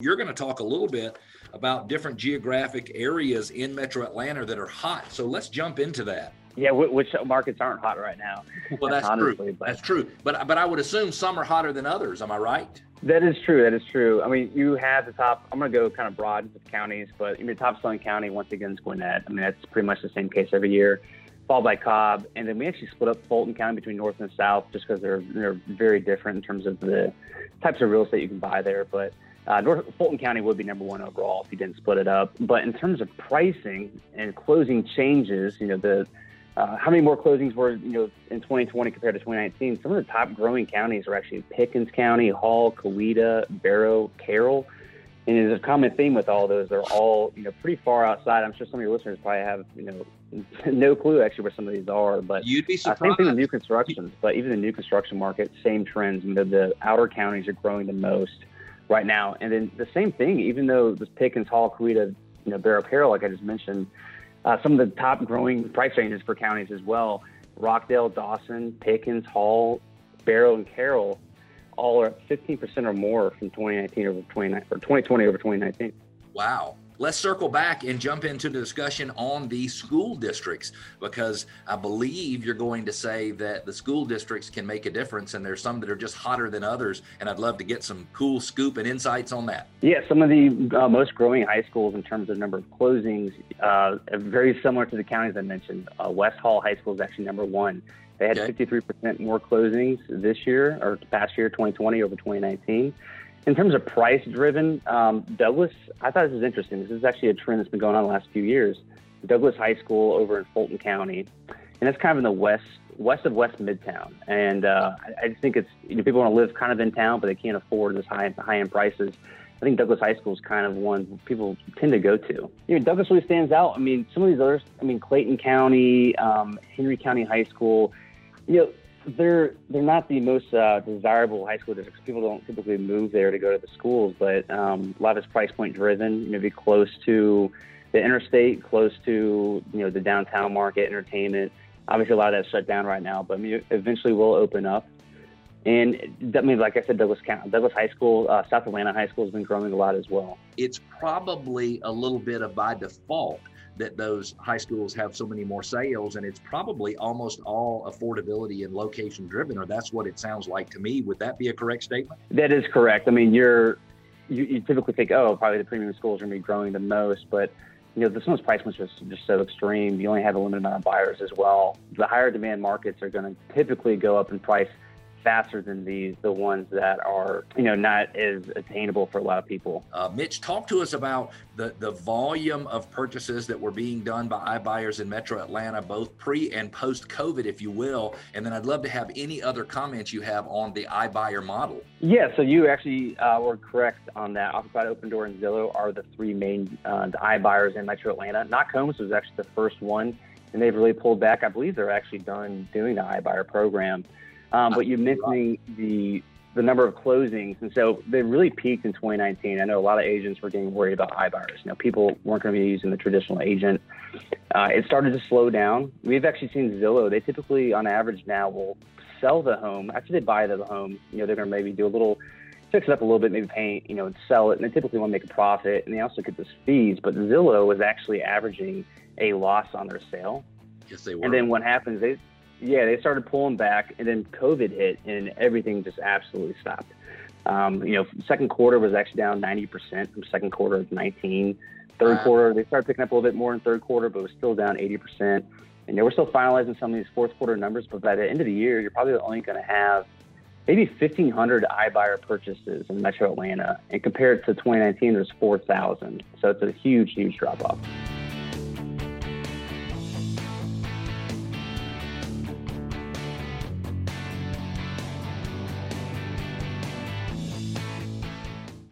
You're going to talk a little bit about different geographic areas in Metro Atlanta that are hot. So let's jump into that. Yeah, which markets aren't hot right now? Well, that's honestly, true. But. That's true. But but I would assume some are hotter than others. Am I right? That is true. That is true. I mean, you have the top. I'm going to go kind of broad with counties, but your top selling county once again is Gwinnett. I mean, that's pretty much the same case every year. Followed by Cobb, and then we actually split up Fulton County between North and South, just because they're they're very different in terms of the types of real estate you can buy there. But uh, North Fulton County would be number one overall if you didn't split it up. But in terms of pricing and closing changes, you know the uh, how many more closings were you know in 2020 compared to 2019? Some of the top growing counties are actually Pickens County, Hall, Coweta, Barrow, Carroll. And there's a common theme with all those. They're all you know pretty far outside. I'm sure some of your listeners probably have you know no clue actually where some of these are. But you'd be surprised. Uh, same thing with new constructions. But even the new construction market, same trends. You know the outer counties are growing the most right now. And then the same thing, even though the Pickens, Hall, Coweta, you know Barrow, Carroll, like I just mentioned uh, some of the top growing price ranges for counties as well. Rockdale, Dawson, Pickens, Hall, Barrow, and Carroll all are 15% or more from 2019 over 20, or 2020 over 2019. Wow let's circle back and jump into the discussion on the school districts because I believe you're going to say that the school districts can make a difference and there's some that are just hotter than others. And I'd love to get some cool scoop and insights on that. Yeah, some of the uh, most growing high schools in terms of number of closings, uh, very similar to the counties I mentioned. Uh, West Hall High School is actually number one. They had okay. 53% more closings this year or past year, 2020 over 2019. In terms of price driven, um, Douglas, I thought this was interesting. This is actually a trend that's been going on the last few years. Douglas High School over in Fulton County, and that's kind of in the west west of West Midtown. And uh, I, I just think it's you know people want to live kind of in town, but they can't afford this high high end prices. I think Douglas High School is kind of one people tend to go to. You know, Douglas really stands out. I mean, some of these others, I mean, Clayton County, um, Henry County High School, you know, they're they're not the most uh, desirable high school districts. People don't typically move there to go to the schools, but um, a lot of it's price point driven. Maybe close to the interstate, close to you know the downtown market, entertainment. Obviously, a lot of that's shut down right now, but I mean, eventually will open up. And that means, like I said, Douglas County, Douglas High School, uh, South Atlanta High School has been growing a lot as well. It's probably a little bit of by default that those high schools have so many more sales and it's probably almost all affordability and location driven or that's what it sounds like to me would that be a correct statement that is correct i mean you're you, you typically think oh probably the premium schools are going to be growing the most but you know, of those price are just, just so extreme. You only have a limited amount of buyers as well. The higher demand markets are going to typically go up in price faster than these, the ones that are, you know, not as attainable for a lot of people. Uh, Mitch, talk to us about the, the volume of purchases that were being done by iBuyers in Metro Atlanta, both pre and post COVID, if you will. And then I'd love to have any other comments you have on the iBuyer model. Yeah, so you actually uh, were correct on that. Offerpad Opendoor and Zillow are the three main uh, the iBuyers in Metro Atlanta. Knock Homes was actually the first one, and they've really pulled back. I believe they're actually done doing the iBuyer program. Um, but you're missing the the number of closings, and so they really peaked in 2019. I know a lot of agents were getting worried about iBuyers. You know, people weren't going to be using the traditional agent. Uh, it started to slow down. We've actually seen Zillow. They typically, on average, now will sell the home after they buy the home. You know, they're going to maybe do a little fix it up a little bit, maybe paint, you know, and sell it. And they typically want to make a profit, and they also get those fees. But Zillow was actually averaging a loss on their sale. Yes, they were. And then what happens? They yeah, they started pulling back, and then COVID hit, and everything just absolutely stopped. Um, you know, second quarter was actually down 90% from second quarter of 19. Third wow. quarter, they started picking up a little bit more in third quarter, but it was still down 80%. And they were still finalizing some of these fourth quarter numbers, but by the end of the year, you're probably only going to have maybe 1,500 iBuyer purchases in Metro Atlanta. And compared to 2019, there's 4,000. So it's a huge, huge drop off.